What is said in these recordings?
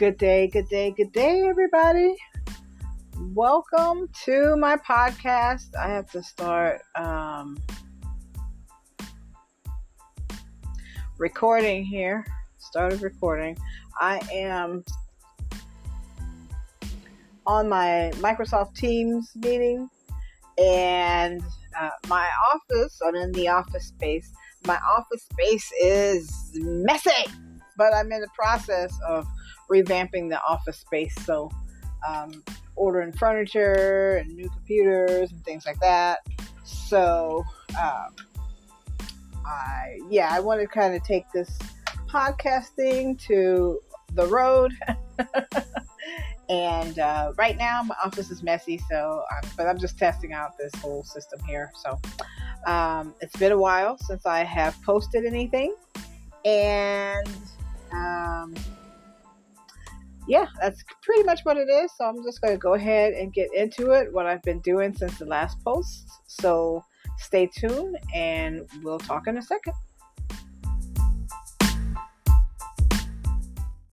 Good day, good day, good day, everybody. Welcome to my podcast. I have to start um, recording here. Started recording. I am on my Microsoft Teams meeting, and uh, my office, I'm in the office space. My office space is messy, but I'm in the process of revamping the office space. So, um, ordering furniture and new computers and things like that. So, um, I yeah, I want to kind of take this podcasting to the road. and uh, right now, my office is messy, so I'm, but I'm just testing out this whole system here. So um, it's been a while since I have posted anything, and um, yeah, that's pretty much what it is. So I'm just going to go ahead and get into it, what I've been doing since the last post. So stay tuned and we'll talk in a second.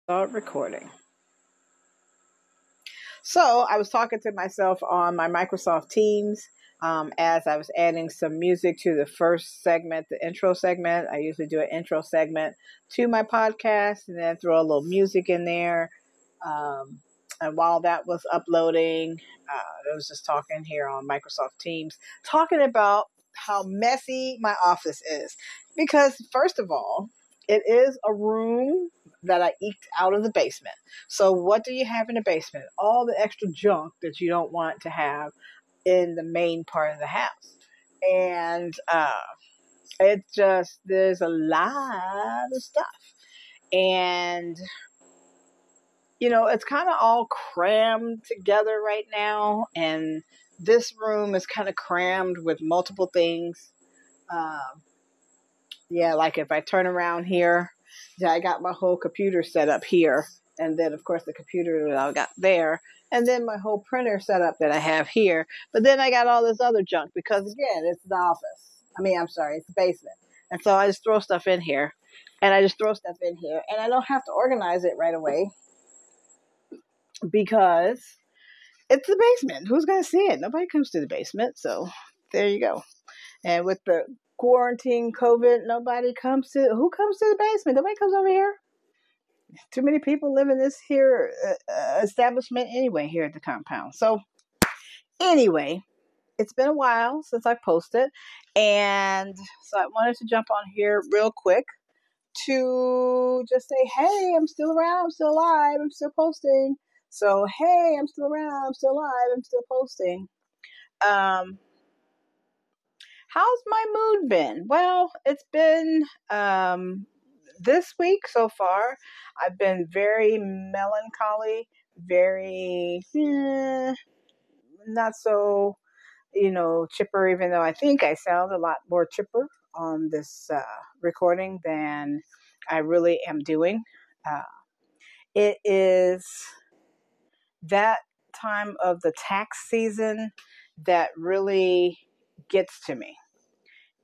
Start recording. So I was talking to myself on my Microsoft Teams um, as I was adding some music to the first segment, the intro segment. I usually do an intro segment to my podcast and then throw a little music in there um, and while that was uploading, uh, I was just talking here on Microsoft Teams, talking about how messy my office is. Because, first of all, it is a room that I eked out of the basement. So, what do you have in the basement? All the extra junk that you don't want to have in the main part of the house. And uh, it just, there's a lot of stuff. And you know, it's kind of all crammed together right now, and this room is kind of crammed with multiple things. Um, yeah, like if I turn around here, yeah, I got my whole computer set up here, and then of course the computer that I got there, and then my whole printer setup that I have here. But then I got all this other junk because again, it's the office. I mean, I'm sorry, it's the basement, and so I just throw stuff in here, and I just throw stuff in here, and I don't have to organize it right away because it's the basement. Who's going to see it? Nobody comes to the basement. So there you go. And with the quarantine, COVID, nobody comes to, who comes to the basement? Nobody comes over here. Too many people live in this here uh, establishment anyway here at the compound. So anyway, it's been a while since I posted, and so I wanted to jump on here real quick to just say, hey, I'm still around, I'm still alive, I'm still posting. So, hey, I'm still around, I'm still alive, I'm still posting. Um, how's my mood been? Well, it's been um, this week so far. I've been very melancholy, very eh, not so, you know, chipper, even though I think I sound a lot more chipper on this uh, recording than I really am doing. Uh, it is that time of the tax season that really gets to me.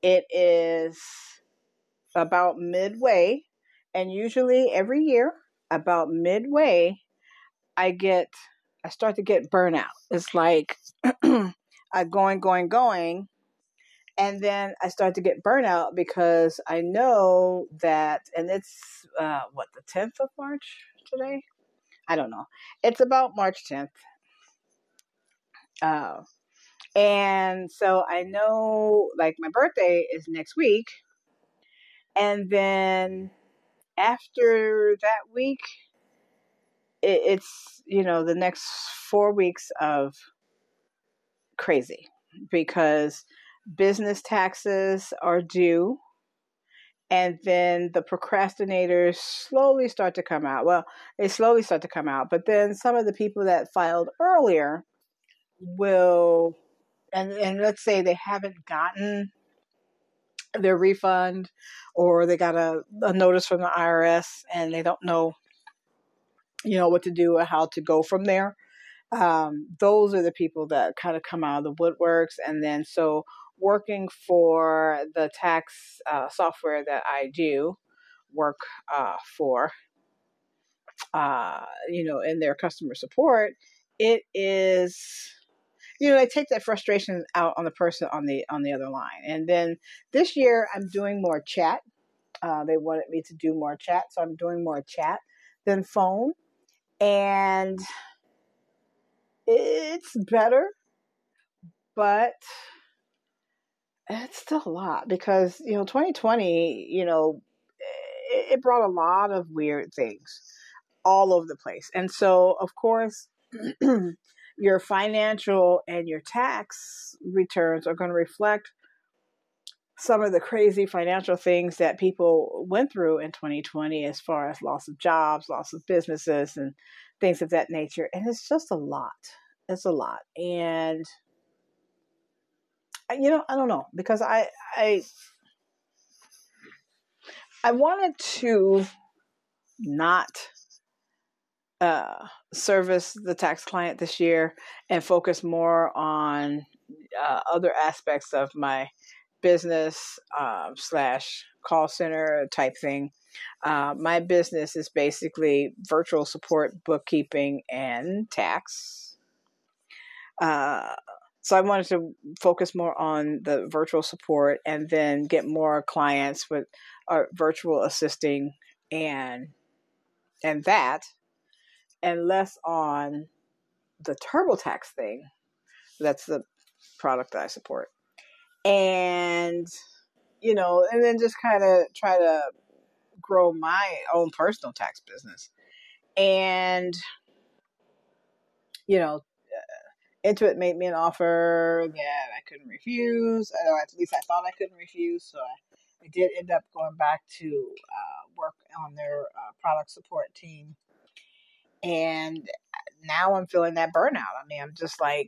It is about midway, and usually every year, about midway, I get, I start to get burnout. It's like I'm going, going, going, and then I start to get burnout because I know that, and it's uh, what the 10th of March today. I don't know. It's about March 10th. Uh, and so I know, like, my birthday is next week. And then after that week, it, it's, you know, the next four weeks of crazy because business taxes are due and then the procrastinators slowly start to come out. Well, they slowly start to come out, but then some of the people that filed earlier will, and, and let's say they haven't gotten their refund or they got a, a notice from the IRS and they don't know, you know, what to do or how to go from there. Um, those are the people that kind of come out of the woodworks. And then so working for the tax uh, software that I do work uh, for, uh, you know, in their customer support, it is you know, I take that frustration out on the person on the on the other line. And then this year, I'm doing more chat. Uh, they wanted me to do more chat, so I'm doing more chat than phone, and it's better, but it's still a lot because you know 2020 you know it, it brought a lot of weird things all over the place and so of course your financial and your tax returns are going to reflect some of the crazy financial things that people went through in 2020 as far as loss of jobs, loss of businesses, and things of that nature. And it's just a lot. It's a lot. And you know, I don't know because I I I wanted to not uh, service the tax client this year and focus more on uh, other aspects of my business um, slash call center type thing. Uh, my business is basically virtual support, bookkeeping, and tax. Uh, so I wanted to focus more on the virtual support and then get more clients with our virtual assisting and and that and less on the TurboTax thing. That's the product that I support. And, you know, and then just kind of try to grow my own personal tax business. And, you know, uh, Intuit made me an offer that I couldn't refuse. Or at least I thought I couldn't refuse. So I, I did end up going back to uh, work on their uh, product support team and now I'm feeling that burnout. I mean, I'm just like,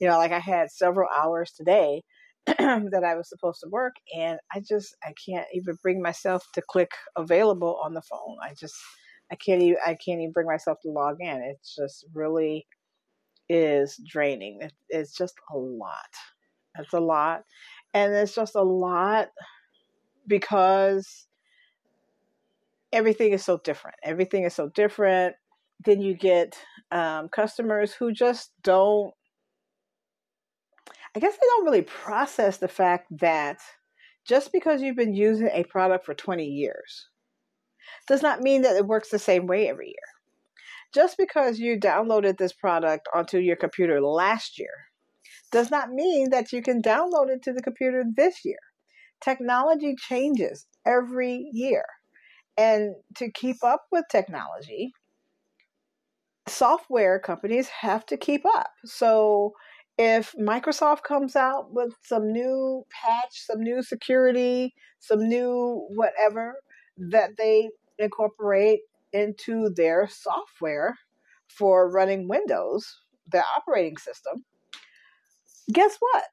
you know, like I had several hours today that I was supposed to work, and I just I can't even bring myself to click available on the phone. I just I can't even I can't even bring myself to log in. It's just really is draining. It's just a lot. It's a lot, and it's just a lot because everything is so different. Everything is so different then you get um, customers who just don't i guess they don't really process the fact that just because you've been using a product for 20 years does not mean that it works the same way every year just because you downloaded this product onto your computer last year does not mean that you can download it to the computer this year technology changes every year and to keep up with technology software companies have to keep up. So if Microsoft comes out with some new patch, some new security, some new whatever that they incorporate into their software for running Windows, the operating system, guess what?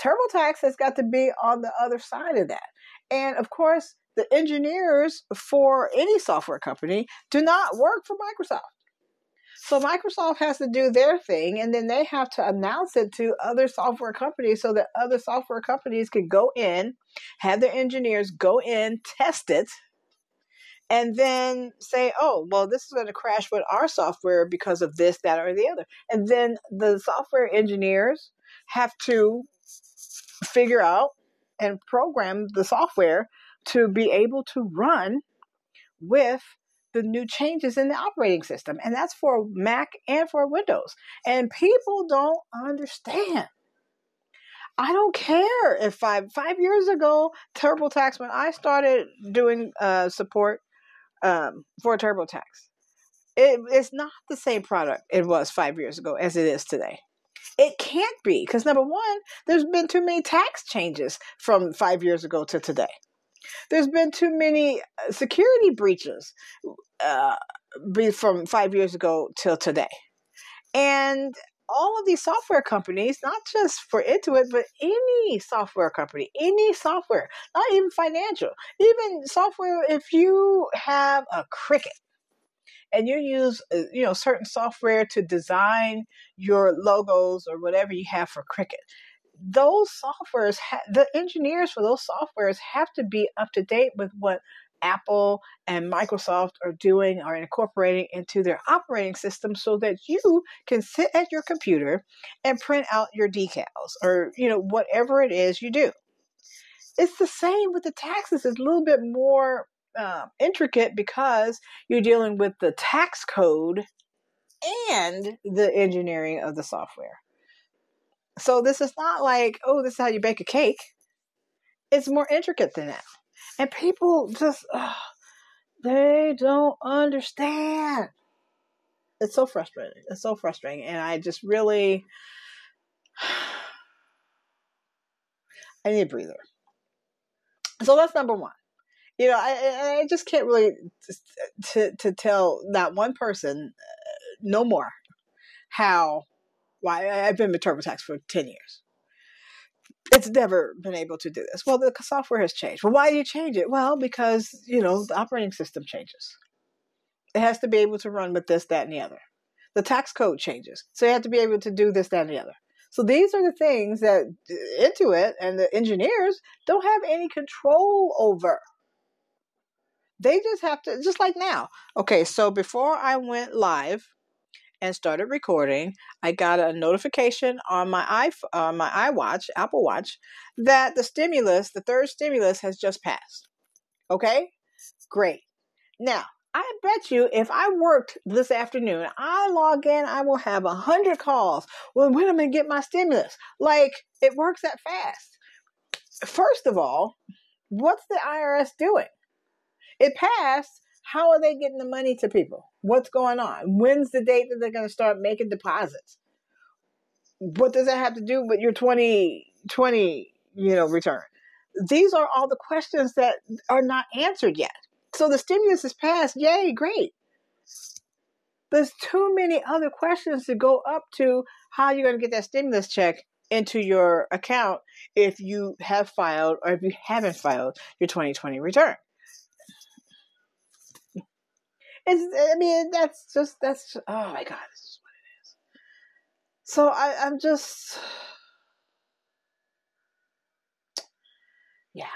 TurboTax has got to be on the other side of that. And of course, the engineers for any software company do not work for Microsoft. So Microsoft has to do their thing and then they have to announce it to other software companies so that other software companies can go in, have their engineers go in, test it, and then say, oh, well, this is going to crash with our software because of this, that, or the other. And then the software engineers have to figure out and program the software to be able to run with the new changes in the operating system. And that's for Mac and for Windows. And people don't understand. I don't care if five five years ago TurboTax when I started doing uh, support um, for TurboTax, it, it's not the same product it was five years ago as it is today. It can't be because number one, there's been too many tax changes from five years ago to today. There's been too many uh, security breaches uh, from five years ago till today. And all of these software companies, not just for Intuit, but any software company, any software, not even financial, even software, if you have a Cricut and you use uh, you know certain software to design your logos or whatever you have for Cricut, those softwares, ha- the engineers for those softwares have to be up to date with what Apple and Microsoft are doing are incorporating into their operating system so that you can sit at your computer and print out your decals or you know whatever it is you do. It's the same with the taxes. It's a little bit more uh, intricate because you're dealing with the tax code and the engineering of the software. So this is not like, oh, this is how you bake a cake. It's more intricate than that. And people just, they don't understand. It's so frustrating. It's so frustrating. And I just really, I need a breather. So that's number one. You know, I, I just can't really to to tell that one person, uh, no more, how. Why I've been with TurboTax for ten years it's never been able to do this. Well, the software has changed. Well, why do you change it? Well, because, you know, the operating system changes. It has to be able to run with this, that, and the other. The tax code changes. So you have to be able to do this, that, and the other. So these are the things that Intuit and the engineers don't have any control over. They just have to, just like now. Okay, so before I went live, and started recording, I got a notification on my iPhone, uh, my iWatch, Apple Watch, that the stimulus, the third stimulus, has just passed. Okay, great. Now I bet you if I worked this afternoon, I log in, I will have a hundred calls. Well, when am I gonna get my stimulus? Like it works that fast. First of all, what's the IRS doing? It passed how are they getting the money to people? What's going on? When's the date that they're going to start making deposits? What does that have to do with your 2020, you know, return? These are all the questions that are not answered yet. So the stimulus is passed. Yay, great. There's too many other questions to go up to how you're going to get that stimulus check into your account if you have filed or if you haven't filed your 2020 return. It's, I mean, that's just, that's, just, oh my God, this is what it is. So I, I'm just, yeah.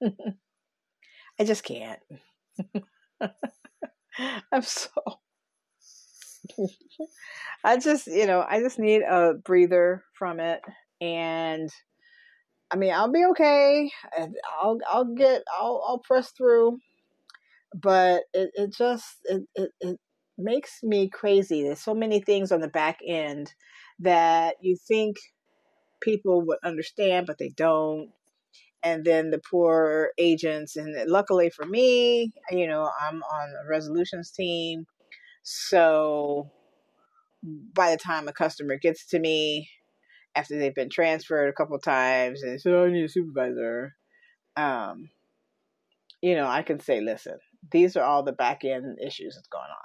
I just can't. I'm so, I just, you know, I just need a breather from it. And, I mean, I'll be okay. I'll I'll get I'll I'll press through but it, it just it, it, it makes me crazy. There's so many things on the back end that you think people would understand, but they don't. And then the poor agents, and luckily for me, you know, I'm on the resolutions team. So by the time a customer gets to me, after they've been transferred a couple times and so oh, I need a supervisor, um, you know, I can say, listen, these are all the back end issues that's going on.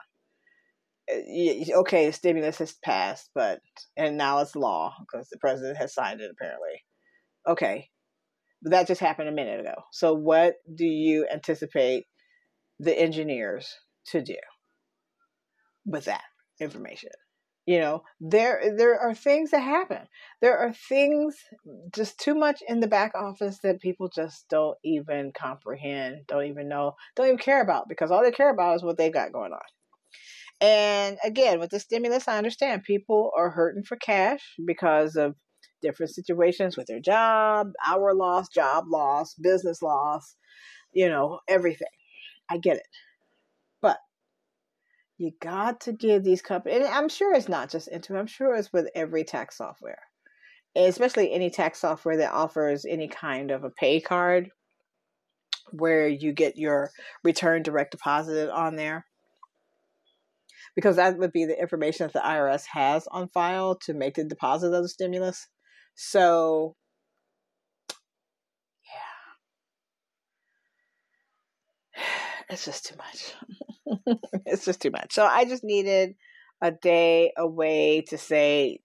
Uh, okay, stimulus has passed, but and now it's law because the president has signed it apparently. Okay, but that just happened a minute ago. So what do you anticipate the engineers to do with that information? You know there there are things that happen. There are things just too much in the back office that people just don't even comprehend don't even know don't even care about because all they care about is what they got going on. And again with the stimulus i understand people are hurting for cash because of different situations with their job hour loss job loss business loss you know everything. I get it you got to give these companies, and I'm sure it's not just Intuit, I'm sure it's with every tax software, especially any tax software that offers any kind of a pay card where you get your return direct deposited on there. Because that would be the information that the IRS has on file to make the deposit of the stimulus. So, yeah, it's just too much. it's just too much. So I just needed a day away to say,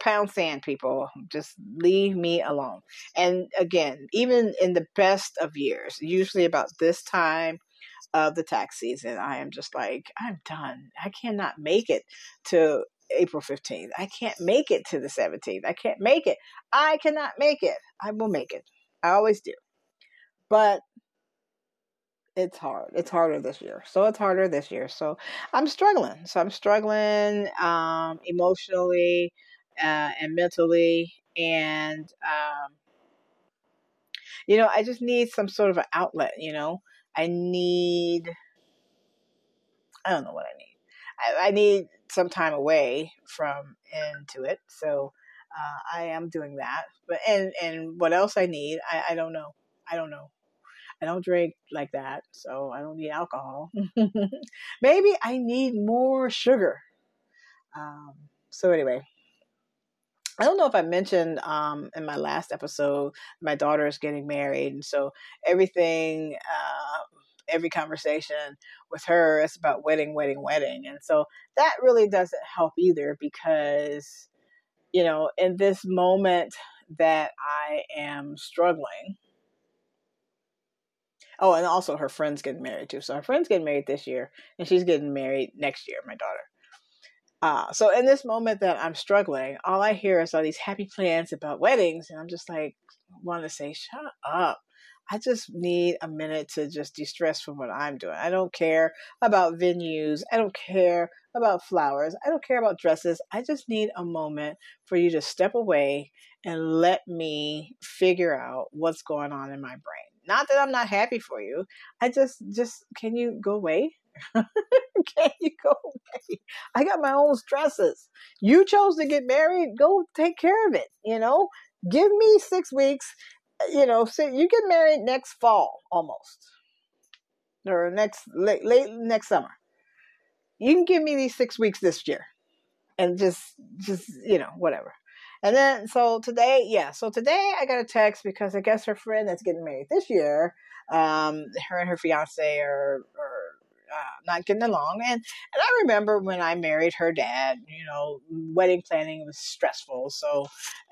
pound sand, people. Just leave me alone. And again, even in the best of years, usually about this time of the tax season, I am just like, I'm done. I cannot make it to April 15th. I can't make it to the 17th. I can't make it. I cannot make it. I will make it. I always do. But it's hard. It's harder this year. So it's harder this year. So I'm struggling. So I'm struggling um, emotionally uh, and mentally. And, um, you know, I just need some sort of an outlet, you know. I need, I don't know what I need. I, I need some time away from Intuit. So uh, I am doing that. But, and, and what else I need, I, I don't know. I don't know. I don't drink like that, so I don't need alcohol. Maybe I need more sugar. Um, so anyway, I don't know if I mentioned um, in my last episode, my daughter is getting married, and so everything, uh, every conversation with her is about wedding, wedding, wedding, and so that really doesn't help either because, you know, in this moment that I am struggling, Oh, and also her friend's getting married too. So her friend's getting married this year, and she's getting married next year. My daughter. Uh, so in this moment that I'm struggling, all I hear is all these happy plans about weddings, and I'm just like, want to say, shut up. I just need a minute to just de-stress from what I'm doing. I don't care about venues. I don't care about flowers. I don't care about dresses. I just need a moment for you to step away and let me figure out what's going on in my brain. Not that I'm not happy for you. I just, just, can you go away? can you go away? I got my own stresses. You chose to get married. Go take care of it. You know, give me six weeks. You know, so you get married next fall almost, or next late, late next summer. You can give me these six weeks this year, and just, just you know, whatever. And then, so today, yeah, so today I got a text because I guess her friend that's getting married this year, um, her and her fiance are, are uh, not getting along. And, and I remember when I married her dad, you know, wedding planning was stressful. So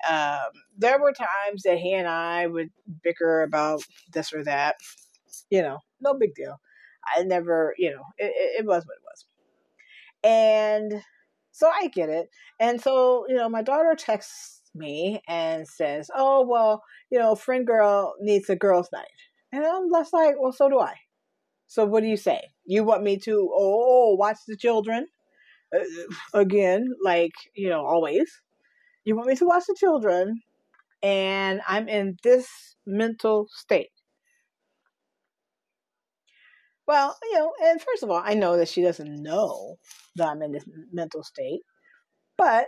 um, there were times that he and I would bicker about this or that. You know, no big deal. I never, you know, it, it was what it was. And so I get it. And so, you know, my daughter texts me and says, Oh, well, you know, friend girl needs a girls' night. And I'm just like, Well, so do I. So what do you say? You want me to, oh, watch the children? Uh, again, like, you know, always. You want me to watch the children, and I'm in this mental state. Well, you know, and first of all, I know that she doesn't know that I'm in this mental state, but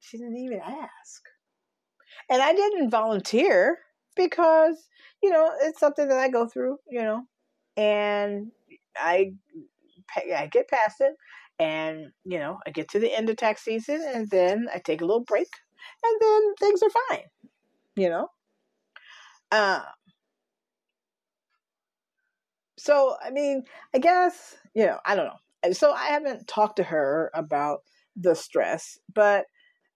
she didn't even ask. And I didn't volunteer because, you know, it's something that I go through, you know, and I I get past it and, you know, I get to the end of tax season and then I take a little break and then things are fine, you know. Uh, so, I mean, I guess, you know, I don't know. Uh, so I haven't talked to her about the stress, but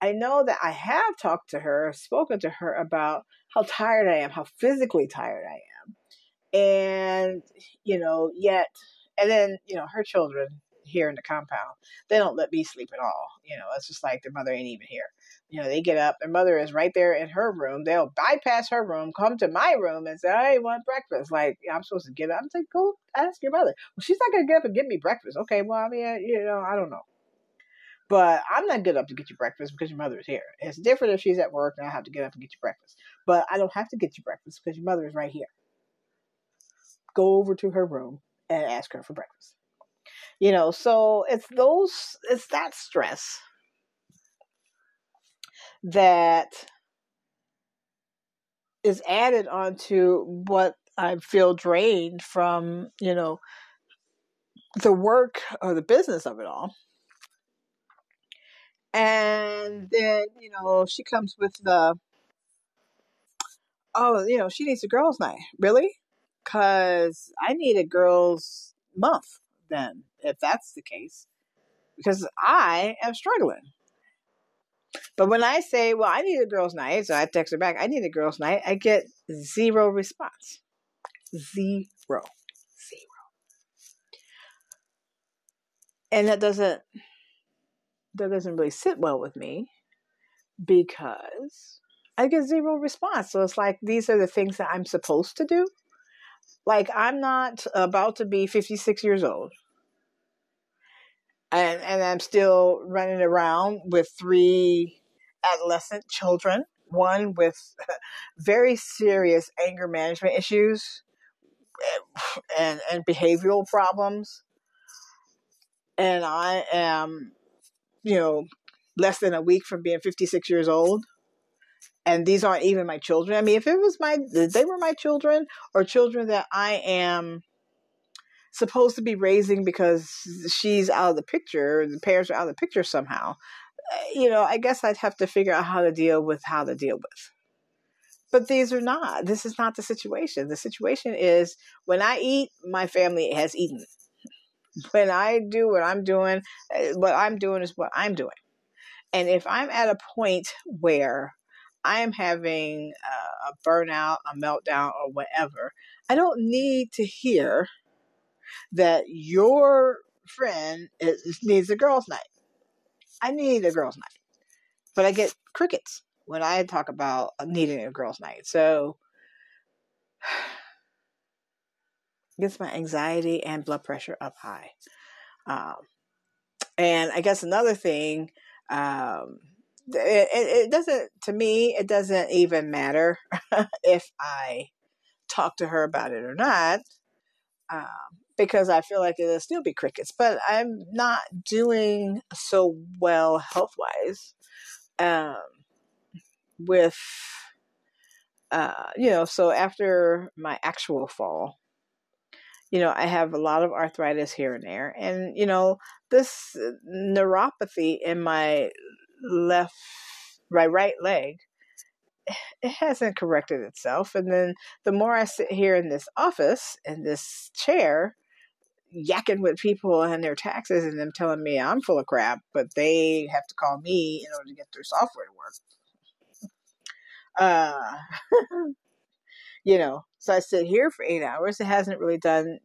I know that I have talked to her, spoken to her about how tired I am, how physically tired I am. And, you know, yet, and then, you know, her children here in the compound, they don't let me sleep at all. You know, it's just like their mother ain't even here. You know, they get up, their mother is right there in her room. They'll bypass her room, come to my room, and say, I want breakfast. Like, I'm supposed to get up. I'm like, go ask your mother. Well, she's not going to get up and get me breakfast. Okay, well, I mean, you know, I don't know. But I'm not good up to get you breakfast because your mother is here. It's different if she's at work and I have to get up and get you breakfast. But I don't have to get you breakfast because your mother is right here. Go over to her room and ask her for breakfast. You know, so it's those, it's that stress that is added onto what I feel drained from, you know, the work or the business of it all. And then, you know, she comes with the, oh, you know, she needs a girls' night. Really? Because I need a girls' month then, if that's the case. Because I am struggling. But when I say, well, I need a girls' night, so I text her back, I need a girls' night, I get zero response. Zero. Zero. And that doesn't that doesn't really sit well with me because I get zero response. So it's like these are the things that I'm supposed to do. Like I'm not about to be 56 years old. And and I'm still running around with three adolescent children, one with very serious anger management issues and and behavioral problems. And I am, you know, less than a week from being 56 years old and these aren't even my children. I mean, if it was my, they were my children or children that I am supposed to be raising because she's out of the picture, the parents are out of the picture somehow, eh, you know, I guess I'd have to figure out how to deal with how to deal with. But these are not. This is not the situation. The situation is when I eat, my family has eaten. When I do what I'm doing, eh, what I'm doing is what I'm doing. And if I'm at a point where I am having a burnout, a meltdown, or whatever, I don't need to hear that your friend is, needs a girls' night. I need a girls' night, but I get crickets when I talk about needing a girls' night. So gets my anxiety and blood pressure up high. Um, and I guess another thing um, it, it doesn't to me it doesn't even matter if i talk to her about it or not um, because i feel like it'll still be crickets but i'm not doing so well health wise um, with uh, you know so after my actual fall you know, I have a lot of arthritis here and there. And, you know, this neuropathy in my left my right leg it hasn't corrected itself and then the more i sit here in this office in this chair yakking with people and their taxes and them telling me i'm full of crap but they have to call me in order to get their software to work uh you know so i sit here for eight hours it hasn't really done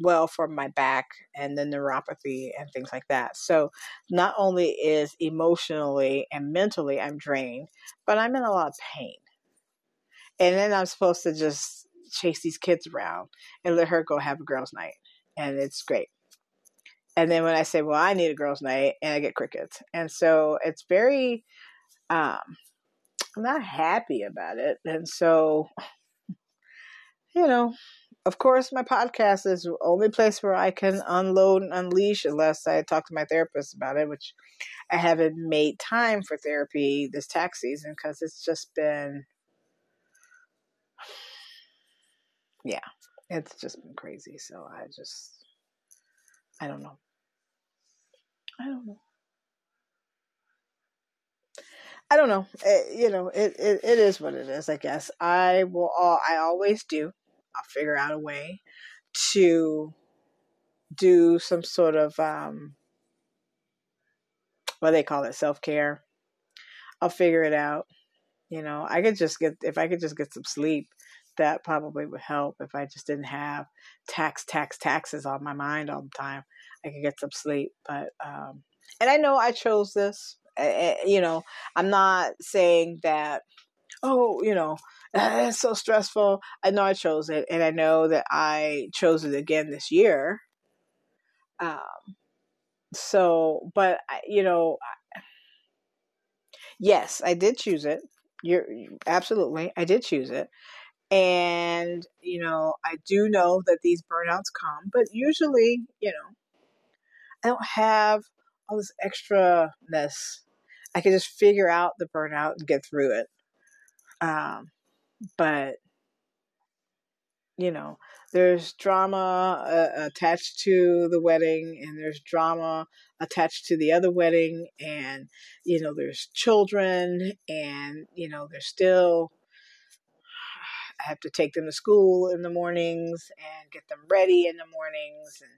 well for my back and the neuropathy and things like that. So not only is emotionally and mentally I'm drained, but I'm in a lot of pain. And then I'm supposed to just chase these kids around and let her go have a girls' night. And it's great. And then when I say, well, I need a girls' night, and I get crickets. And so it's very, um, I'm not happy about it. And so, you know, of course, my podcast is the only place where I can unload and unleash unless I talk to my therapist about it, which I haven't made time for therapy this tax season because it's just been, yeah, it's just been crazy. So I just, I don't know. I don't know. I don't know. It, you know, it, it, it is what it is, I guess. I will, all, I always do I'll figure out a way to do some sort of um, what they call it self care. I'll figure it out. You know, I could just get if I could just get some sleep, that probably would help. If I just didn't have tax, tax, taxes on my mind all the time, I could get some sleep. But um, and I know I chose this. you know, I'm not saying that. Oh, you know, it's so stressful. I know I chose it, and I know that I chose it again this year. Um, so, but you know, yes, I did choose it. You're absolutely, I did choose it, and you know, I do know that these burnouts come, but usually, you know, I don't have all this extra mess. I can just figure out the burnout and get through it. Um, but you know there's drama uh, attached to the wedding and there's drama attached to the other wedding and you know there's children and you know there's still I have to take them to school in the mornings and get them ready in the mornings and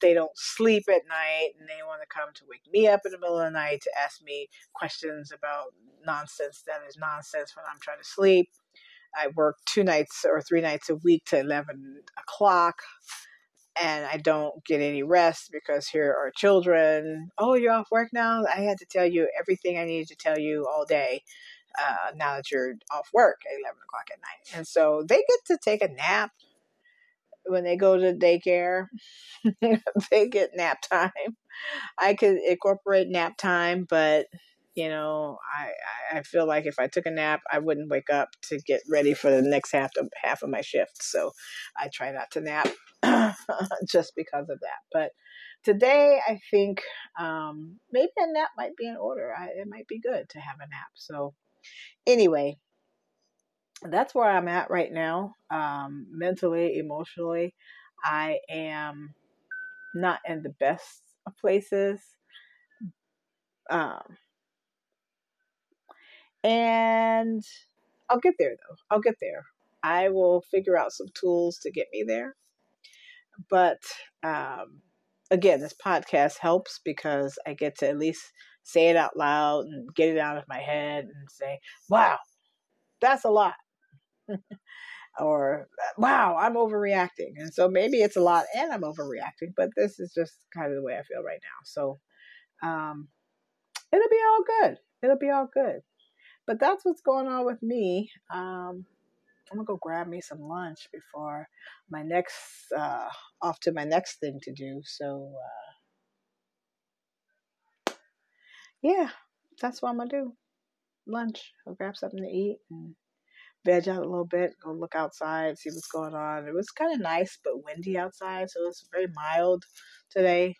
they don't sleep at night and they want to come to wake me up in the middle of the night to ask me questions about nonsense that is nonsense when I'm trying to sleep I work two nights or three nights a week to 11 o'clock and I don't get any rest because here are children. Oh, you're off work now? I had to tell you everything I needed to tell you all day uh, now that you're off work at 11 o'clock at night. And so they get to take a nap when they go to daycare, they get nap time. I could incorporate nap time, but you know, I, I feel like if I took a nap, I wouldn't wake up to get ready for the next half of half of my shift. So I try not to nap just because of that. But today, I think um, maybe a nap might be in order. I, it might be good to have a nap. So anyway, that's where I'm at right now, um, mentally, emotionally. I am not in the best of places. Um, and I'll get there though. I'll get there. I will figure out some tools to get me there. But um, again, this podcast helps because I get to at least say it out loud and get it out of my head and say, wow, that's a lot. or wow, I'm overreacting. And so maybe it's a lot and I'm overreacting, but this is just kind of the way I feel right now. So um, it'll be all good. It'll be all good. But that's what's going on with me. Um, I'm gonna go grab me some lunch before my next uh, off to my next thing to do. So uh, yeah, that's what I'm gonna do. Lunch. I'll grab something to eat and veg out a little bit. Go look outside, see what's going on. It was kind of nice but windy outside, so it's very mild today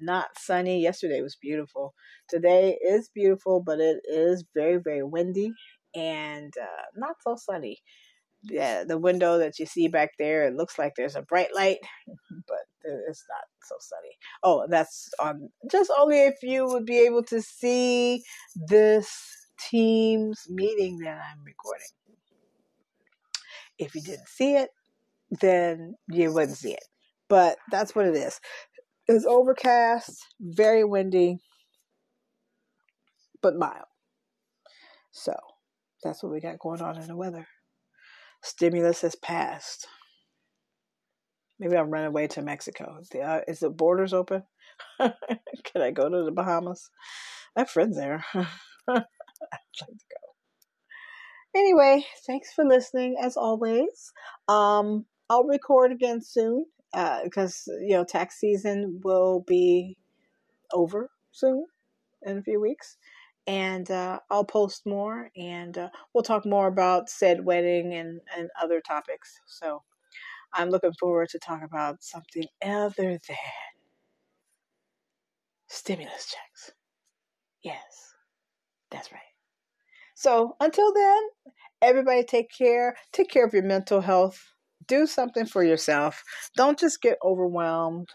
not sunny. Yesterday was beautiful. Today is beautiful, but it is very, very windy and uh, not so sunny. Yeah, the window that you see back there, it looks like there's a bright light, but it's not so sunny. Oh, that's on just only if you would be able to see this Teams meeting that I'm recording. If you didn't see it, then you wouldn't see it. But that's what it is. It's overcast, very windy, but mild. So that's what we got going on in the weather. Stimulus has passed. Maybe I'll run away to Mexico. Uh, is the borders open? Can I go to the Bahamas? I have friends there. I'd like to go. Anyway, thanks for listening as always. Um, I'll record again soon because uh, you know tax season will be over soon in a few weeks and uh, i'll post more and uh, we'll talk more about said wedding and, and other topics so i'm looking forward to talk about something other than stimulus checks yes that's right so until then everybody take care take care of your mental health do something for yourself. Don't just get overwhelmed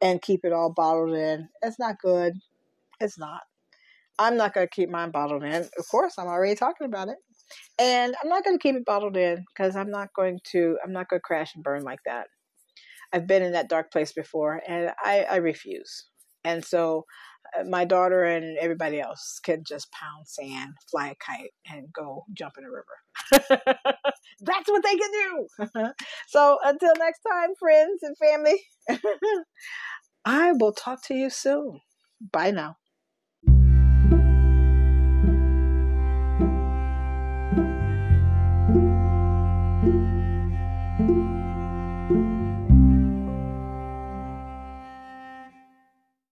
and keep it all bottled in. It's not good. It's not. I'm not going to keep mine bottled in. Of course, I'm already talking about it. And I'm not going to keep it bottled in because I'm not going to I'm not going to crash and burn like that. I've been in that dark place before and I, I refuse. And so uh, my daughter and everybody else can just pound sand, fly a kite, and go jump in a river. That's what they can do. so until next time, friends and family, I will talk to you soon. Bye now.